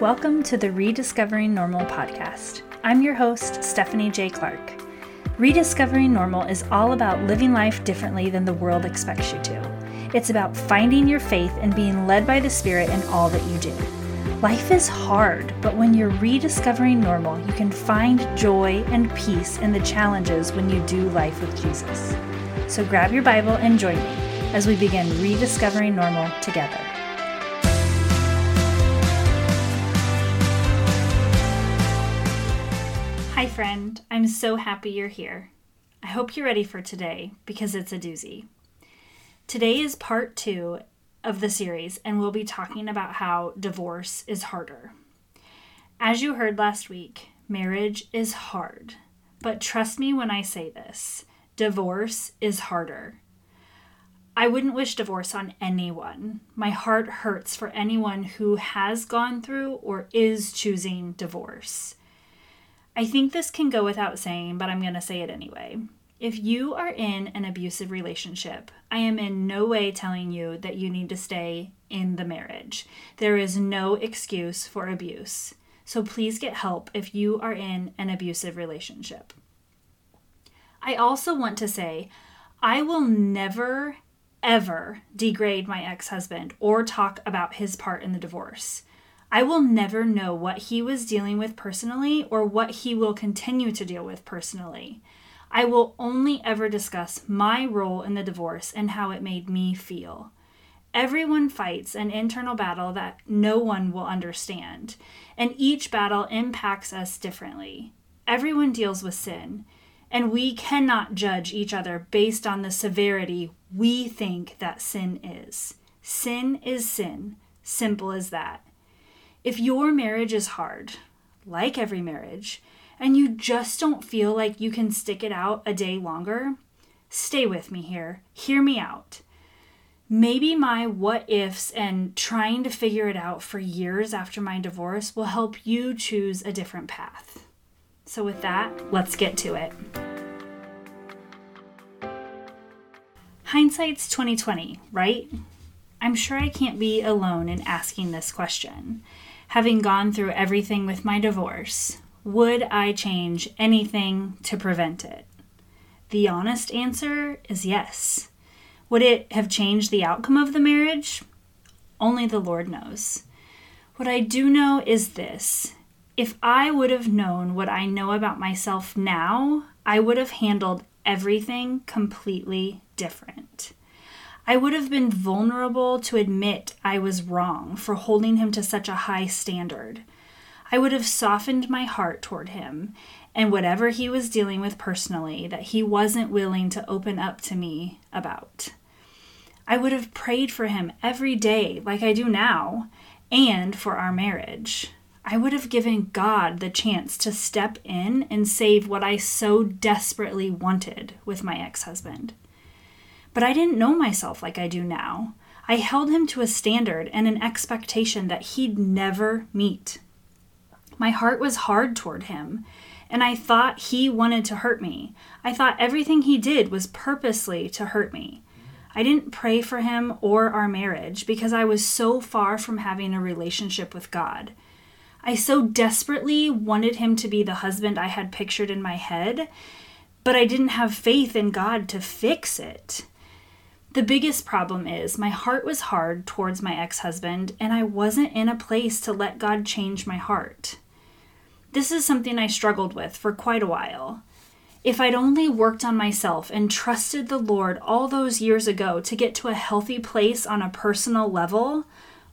Welcome to the Rediscovering Normal podcast. I'm your host, Stephanie J. Clarke. Rediscovering Normal is all about living life differently than the world expects you to. It's about finding your faith and being led by the Spirit in all that you do. Life is hard, but when you're rediscovering normal, you can find joy and peace in the challenges when you do life with Jesus. So grab your Bible and join me as we begin rediscovering normal together. Hi, friend. I'm so happy you're here. I hope you're ready for today because it's a doozy. Today is part two of the series, and we'll be talking about how divorce is harder. As you heard last week, marriage is hard. But trust me when I say this divorce is harder. I wouldn't wish divorce on anyone. My heart hurts for anyone who has gone through or is choosing divorce. I think this can go without saying, but I'm going to say it anyway. If you are in an abusive relationship, I am in no way telling you that you need to stay in the marriage. There is no excuse for abuse. So please get help if you are in an abusive relationship. I also want to say I will never, ever degrade my ex husband or talk about his part in the divorce. I will never know what he was dealing with personally or what he will continue to deal with personally. I will only ever discuss my role in the divorce and how it made me feel. Everyone fights an internal battle that no one will understand, and each battle impacts us differently. Everyone deals with sin, and we cannot judge each other based on the severity we think that sin is. Sin is sin, simple as that. If your marriage is hard, like every marriage, and you just don't feel like you can stick it out a day longer, stay with me here. Hear me out. Maybe my what ifs and trying to figure it out for years after my divorce will help you choose a different path. So, with that, let's get to it. Hindsight's 2020, right? I'm sure I can't be alone in asking this question having gone through everything with my divorce, would I change anything to prevent it? The honest answer is yes. Would it have changed the outcome of the marriage? Only the Lord knows. What I do know is this if I would have known what I know about myself now, I would have handled everything completely different. I would have been vulnerable to admit I was wrong for holding him to such a high standard. I would have softened my heart toward him and whatever he was dealing with personally that he wasn't willing to open up to me about. I would have prayed for him every day, like I do now, and for our marriage. I would have given God the chance to step in and save what I so desperately wanted with my ex husband. But I didn't know myself like I do now. I held him to a standard and an expectation that he'd never meet. My heart was hard toward him, and I thought he wanted to hurt me. I thought everything he did was purposely to hurt me. I didn't pray for him or our marriage because I was so far from having a relationship with God. I so desperately wanted him to be the husband I had pictured in my head, but I didn't have faith in God to fix it. The biggest problem is my heart was hard towards my ex husband, and I wasn't in a place to let God change my heart. This is something I struggled with for quite a while. If I'd only worked on myself and trusted the Lord all those years ago to get to a healthy place on a personal level,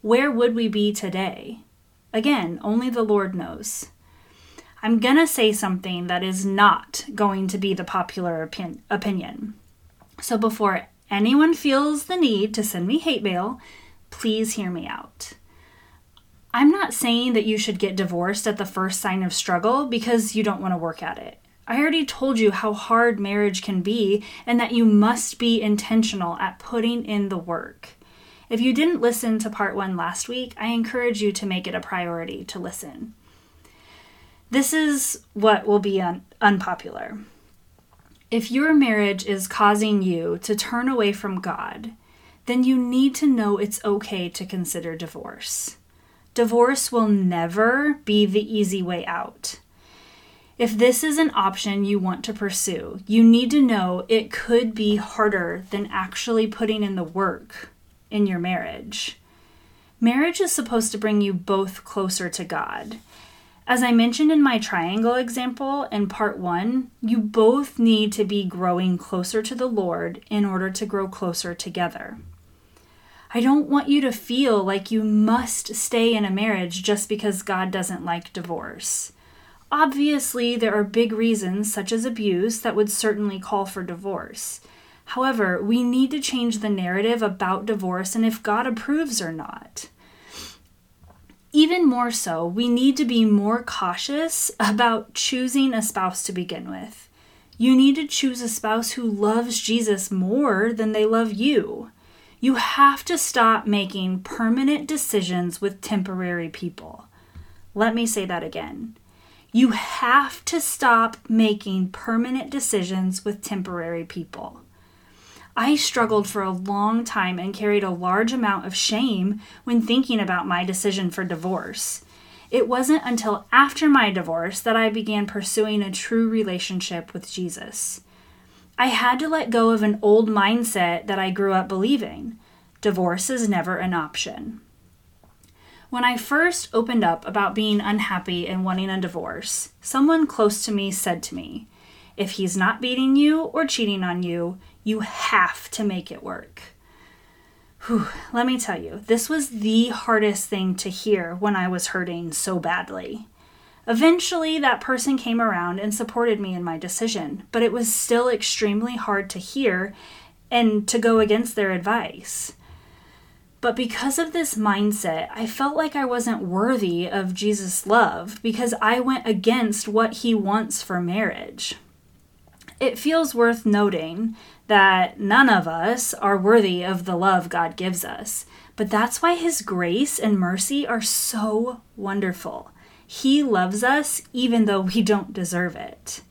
where would we be today? Again, only the Lord knows. I'm gonna say something that is not going to be the popular opin- opinion. So before anyone feels the need to send me hate mail, please hear me out. I'm not saying that you should get divorced at the first sign of struggle because you don't want to work at it. I already told you how hard marriage can be and that you must be intentional at putting in the work. If you didn't listen to part one last week, I encourage you to make it a priority to listen. This is what will be un- unpopular. If your marriage is causing you to turn away from God, then you need to know it's okay to consider divorce. Divorce will never be the easy way out. If this is an option you want to pursue, you need to know it could be harder than actually putting in the work in your marriage. Marriage is supposed to bring you both closer to God. As I mentioned in my triangle example in part one, you both need to be growing closer to the Lord in order to grow closer together. I don't want you to feel like you must stay in a marriage just because God doesn't like divorce. Obviously, there are big reasons, such as abuse, that would certainly call for divorce. However, we need to change the narrative about divorce and if God approves or not. Even more so, we need to be more cautious about choosing a spouse to begin with. You need to choose a spouse who loves Jesus more than they love you. You have to stop making permanent decisions with temporary people. Let me say that again. You have to stop making permanent decisions with temporary people. I struggled for a long time and carried a large amount of shame when thinking about my decision for divorce. It wasn't until after my divorce that I began pursuing a true relationship with Jesus. I had to let go of an old mindset that I grew up believing divorce is never an option. When I first opened up about being unhappy and wanting a divorce, someone close to me said to me, If he's not beating you or cheating on you, you have to make it work. Whew, let me tell you, this was the hardest thing to hear when I was hurting so badly. Eventually, that person came around and supported me in my decision, but it was still extremely hard to hear and to go against their advice. But because of this mindset, I felt like I wasn't worthy of Jesus' love because I went against what he wants for marriage. It feels worth noting that none of us are worthy of the love God gives us. But that's why His grace and mercy are so wonderful. He loves us even though we don't deserve it.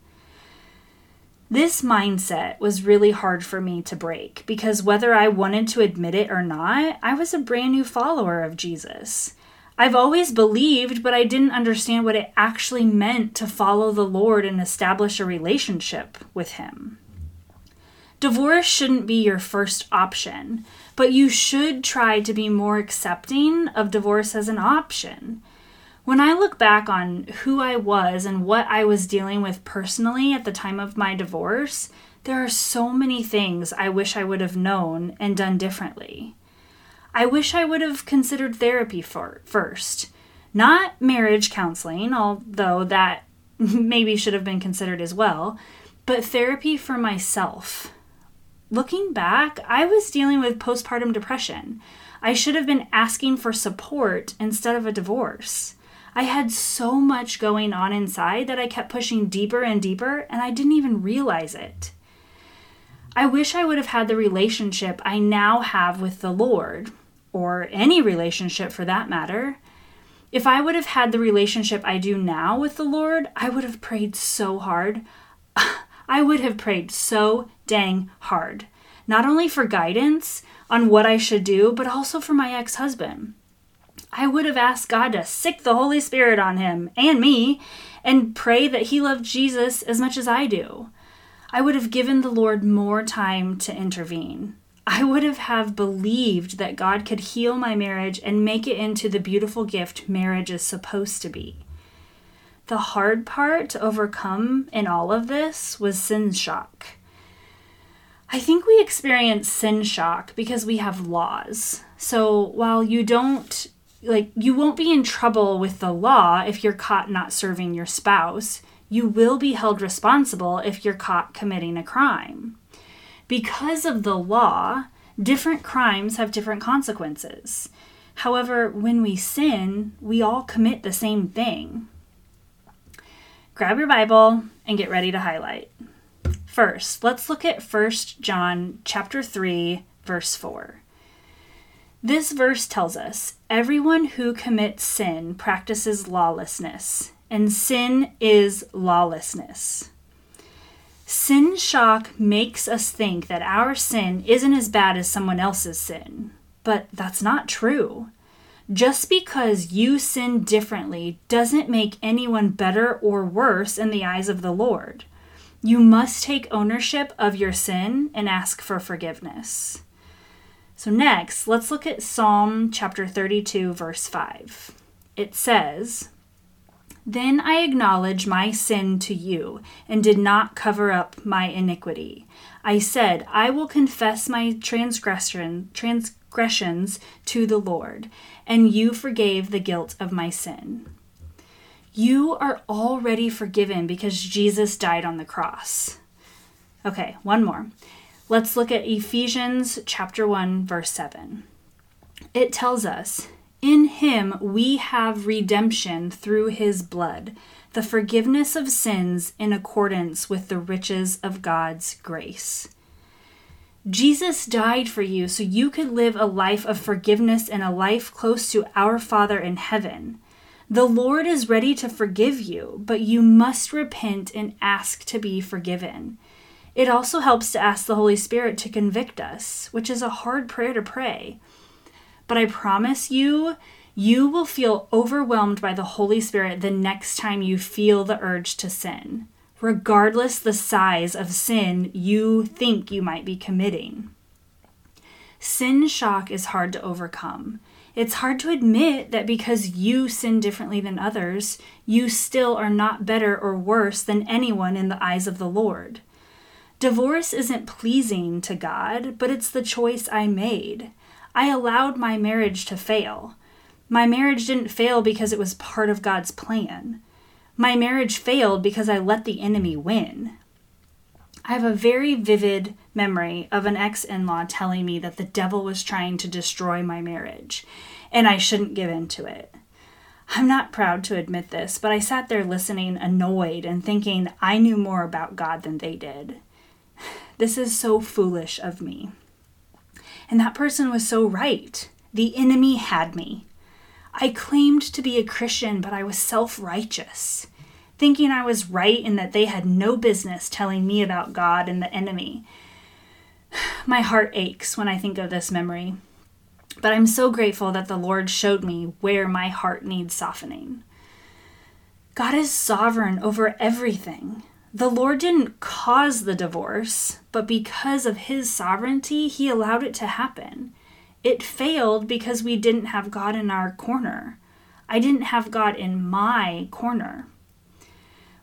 This mindset was really hard for me to break because whether I wanted to admit it or not, I was a brand new follower of Jesus. I've always believed, but I didn't understand what it actually meant to follow the Lord and establish a relationship with Him. Divorce shouldn't be your first option, but you should try to be more accepting of divorce as an option. When I look back on who I was and what I was dealing with personally at the time of my divorce, there are so many things I wish I would have known and done differently. I wish I would have considered therapy for, first. Not marriage counseling, although that maybe should have been considered as well, but therapy for myself. Looking back, I was dealing with postpartum depression. I should have been asking for support instead of a divorce. I had so much going on inside that I kept pushing deeper and deeper, and I didn't even realize it. I wish I would have had the relationship I now have with the Lord, or any relationship for that matter. If I would have had the relationship I do now with the Lord, I would have prayed so hard. I would have prayed so dang hard, not only for guidance on what I should do, but also for my ex husband. I would have asked God to sick the Holy Spirit on him and me and pray that he loved Jesus as much as I do. I would have given the Lord more time to intervene. I would have have believed that God could heal my marriage and make it into the beautiful gift marriage is supposed to be. The hard part to overcome in all of this was sin shock. I think we experience sin shock because we have laws. So while you don't, like, you won't be in trouble with the law if you're caught not serving your spouse, you will be held responsible if you're caught committing a crime. Because of the law, different crimes have different consequences. However, when we sin, we all commit the same thing grab your Bible and get ready to highlight. First, let's look at 1 John chapter 3 verse 4. This verse tells us, everyone who commits sin practices lawlessness, and sin is lawlessness. Sin shock makes us think that our sin isn't as bad as someone else's sin, but that's not true. Just because you sin differently doesn't make anyone better or worse in the eyes of the Lord. You must take ownership of your sin and ask for forgiveness. So, next, let's look at Psalm chapter 32, verse 5. It says, Then I acknowledged my sin to you and did not cover up my iniquity. I said, I will confess my transgression, transgressions to the Lord, and you forgave the guilt of my sin. You are already forgiven because Jesus died on the cross. Okay, one more. Let's look at Ephesians chapter 1 verse 7. It tells us, "In him we have redemption through his blood, the forgiveness of sins in accordance with the riches of God's grace." Jesus died for you so you could live a life of forgiveness and a life close to our Father in heaven. The Lord is ready to forgive you, but you must repent and ask to be forgiven. It also helps to ask the Holy Spirit to convict us, which is a hard prayer to pray. But I promise you, you will feel overwhelmed by the Holy Spirit the next time you feel the urge to sin, regardless the size of sin you think you might be committing. Sin shock is hard to overcome. It's hard to admit that because you sin differently than others, you still are not better or worse than anyone in the eyes of the Lord. Divorce isn't pleasing to God, but it's the choice I made. I allowed my marriage to fail. My marriage didn't fail because it was part of God's plan. My marriage failed because I let the enemy win. I have a very vivid memory of an ex in law telling me that the devil was trying to destroy my marriage and I shouldn't give in to it. I'm not proud to admit this, but I sat there listening, annoyed, and thinking I knew more about God than they did. This is so foolish of me. And that person was so right. The enemy had me. I claimed to be a Christian, but I was self righteous, thinking I was right and that they had no business telling me about God and the enemy. My heart aches when I think of this memory, but I'm so grateful that the Lord showed me where my heart needs softening. God is sovereign over everything. The Lord didn't cause the divorce, but because of His sovereignty, He allowed it to happen. It failed because we didn't have God in our corner. I didn't have God in my corner.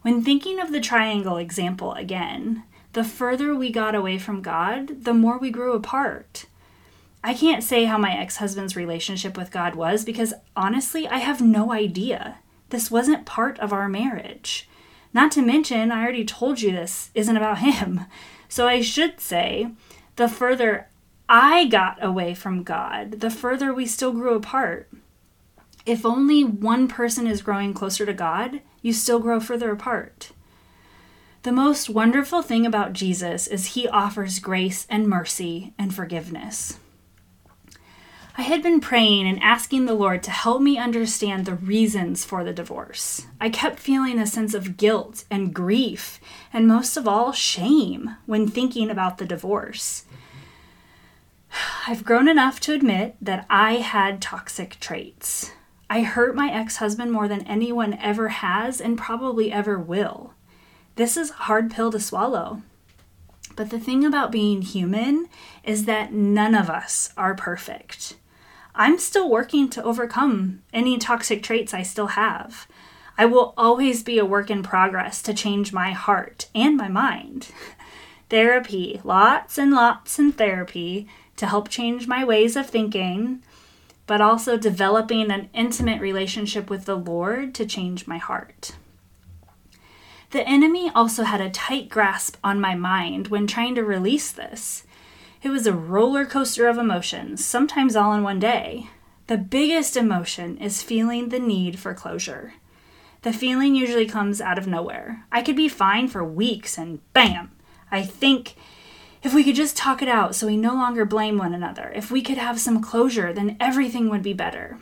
When thinking of the triangle example again, the further we got away from God, the more we grew apart. I can't say how my ex husband's relationship with God was because honestly, I have no idea. This wasn't part of our marriage. Not to mention, I already told you this isn't about him. So I should say, the further I got away from God, the further we still grew apart. If only one person is growing closer to God, you still grow further apart. The most wonderful thing about Jesus is he offers grace and mercy and forgiveness. I had been praying and asking the Lord to help me understand the reasons for the divorce. I kept feeling a sense of guilt and grief, and most of all, shame when thinking about the divorce. I've grown enough to admit that I had toxic traits. I hurt my ex husband more than anyone ever has and probably ever will. This is a hard pill to swallow. But the thing about being human is that none of us are perfect. I'm still working to overcome any toxic traits I still have. I will always be a work in progress to change my heart and my mind. therapy, lots and lots in therapy to help change my ways of thinking, but also developing an intimate relationship with the Lord to change my heart. The enemy also had a tight grasp on my mind when trying to release this. It was a roller coaster of emotions, sometimes all in one day. The biggest emotion is feeling the need for closure. The feeling usually comes out of nowhere. I could be fine for weeks and bam! I think if we could just talk it out so we no longer blame one another, if we could have some closure, then everything would be better.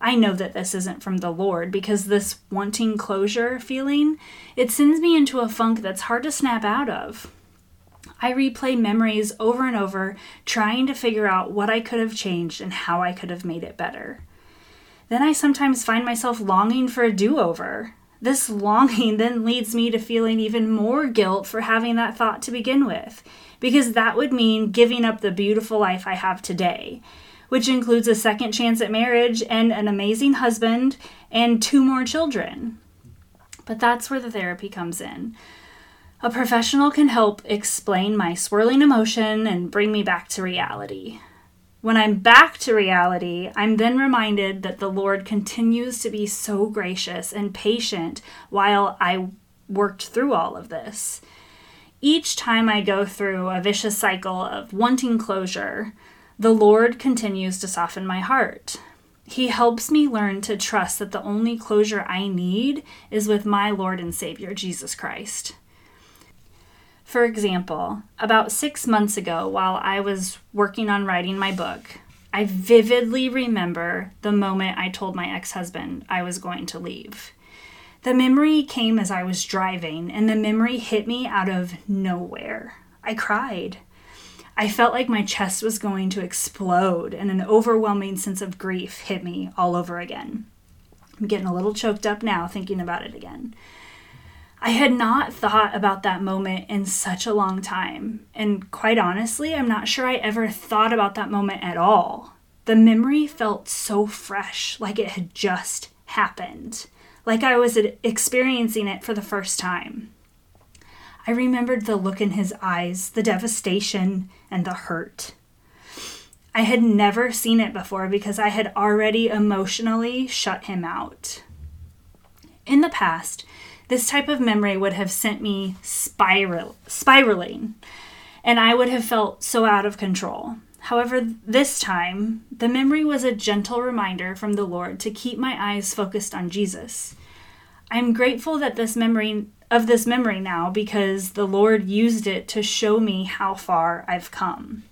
I know that this isn't from the Lord because this wanting closure feeling, it sends me into a funk that's hard to snap out of. I replay memories over and over, trying to figure out what I could have changed and how I could have made it better. then I sometimes find myself longing for a do over. This longing then leads me to feeling even more guilt for having that thought to begin with, because that would mean giving up the beautiful life I have today, which includes a second chance at marriage and an amazing husband and two more children. But that's where the therapy comes in. A professional can help explain my swirling emotion and bring me back to reality. When I'm back to reality, I'm then reminded that the Lord continues to be so gracious and patient while I worked through all of this. Each time I go through a vicious cycle of wanting closure, the Lord continues to soften my heart. He helps me learn to trust that the only closure I need is with my Lord and Savior, Jesus Christ. For example, about six months ago, while I was working on writing my book, I vividly remember the moment I told my ex husband I was going to leave. The memory came as I was driving, and the memory hit me out of nowhere. I cried. I felt like my chest was going to explode, and an overwhelming sense of grief hit me all over again. I'm getting a little choked up now thinking about it again. I had not thought about that moment in such a long time. And quite honestly, I'm not sure I ever thought about that moment at all. The memory felt so fresh, like it had just happened, like I was experiencing it for the first time. I remembered the look in his eyes, the devastation, and the hurt. I had never seen it before because I had already emotionally shut him out. In the past, this type of memory would have sent me spiral, spiraling, and I would have felt so out of control. However, this time, the memory was a gentle reminder from the Lord to keep my eyes focused on Jesus. I am grateful that this memory of this memory now because the Lord used it to show me how far I've come.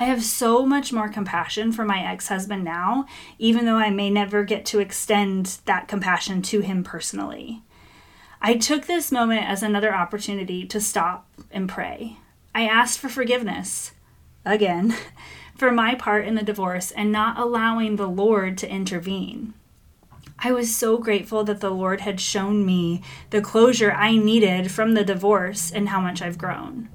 I have so much more compassion for my ex husband now, even though I may never get to extend that compassion to him personally. I took this moment as another opportunity to stop and pray. I asked for forgiveness, again, for my part in the divorce and not allowing the Lord to intervene. I was so grateful that the Lord had shown me the closure I needed from the divorce and how much I've grown.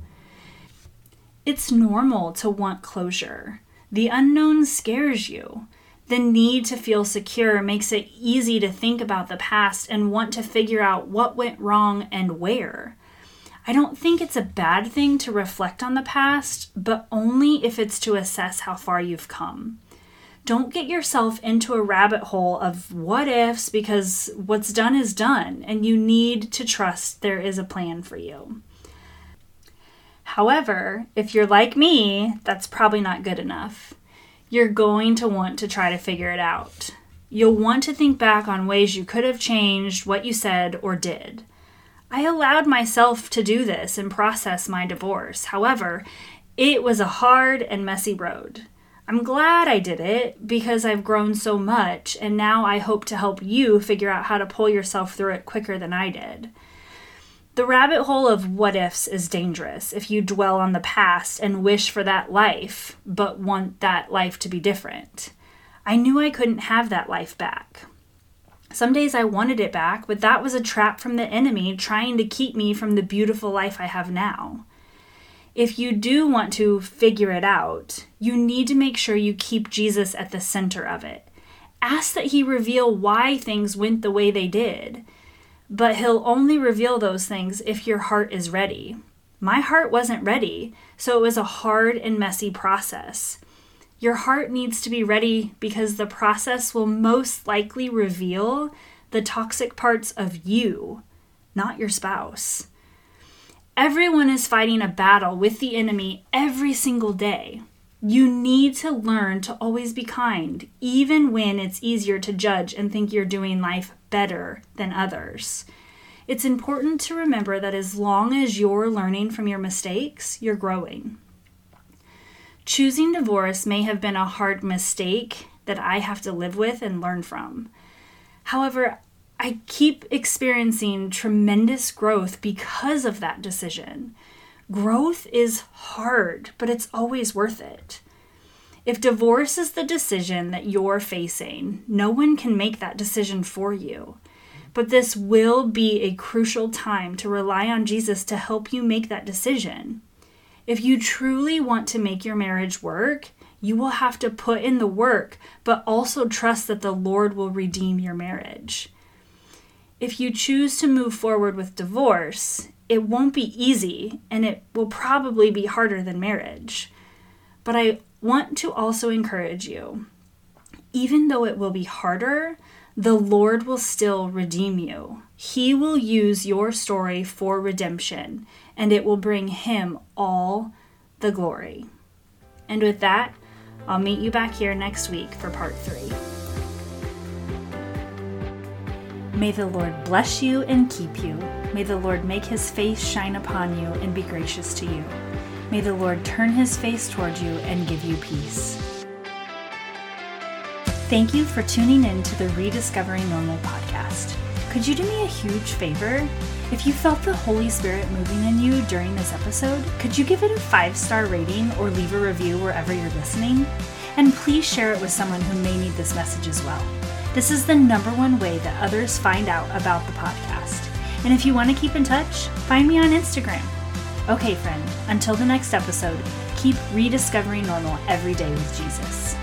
It's normal to want closure. The unknown scares you. The need to feel secure makes it easy to think about the past and want to figure out what went wrong and where. I don't think it's a bad thing to reflect on the past, but only if it's to assess how far you've come. Don't get yourself into a rabbit hole of what ifs because what's done is done, and you need to trust there is a plan for you. However, if you're like me, that's probably not good enough you're going to want to try to figure it out. You'll want to think back on ways you could have changed what you said or did. I allowed myself to do this and process my divorce. However, it was a hard and messy road. I'm glad I did it because I've grown so much, and now I hope to help you figure out how to pull yourself through it quicker than I did. The rabbit hole of what ifs is dangerous if you dwell on the past and wish for that life, but want that life to be different. I knew I couldn't have that life back. Some days I wanted it back, but that was a trap from the enemy trying to keep me from the beautiful life I have now. If you do want to figure it out, you need to make sure you keep Jesus at the center of it. Ask that He reveal why things went the way they did but he'll only reveal those things if your heart is ready. My heart wasn't ready, so it was a hard and messy process. Your heart needs to be ready because the process will most likely reveal the toxic parts of you, not your spouse. Everyone is fighting a battle with the enemy every single day. You need to learn to always be kind, even when it's easier to judge and think you're doing life better than others. It's important to remember that as long as you're learning from your mistakes, you're growing. Choosing divorce may have been a hard mistake that I have to live with and learn from. However, I keep experiencing tremendous growth because of that decision. Growth is hard, but it's always worth it. If divorce is the decision that you're facing, no one can make that decision for you. But this will be a crucial time to rely on Jesus to help you make that decision. If you truly want to make your marriage work, you will have to put in the work, but also trust that the Lord will redeem your marriage. If you choose to move forward with divorce, it won't be easy and it will probably be harder than marriage. But I want to also encourage you even though it will be harder, the Lord will still redeem you. He will use your story for redemption, and it will bring Him all the glory. And with that, I'll meet you back here next week for part three. May the Lord bless you and keep you. May the Lord make his face shine upon you and be gracious to you. May the Lord turn his face toward you and give you peace. Thank you for tuning in to the Rediscovering Normal podcast. Could you do me a huge favor? If you felt the Holy Spirit moving in you during this episode, could you give it a five star rating or leave a review wherever you're listening? And please share it with someone who may need this message as well. This is the number one way that others find out about the podcast. And if you want to keep in touch, find me on Instagram Okay, friend, until the next episode, keep rediscovering normal every day with Jesus.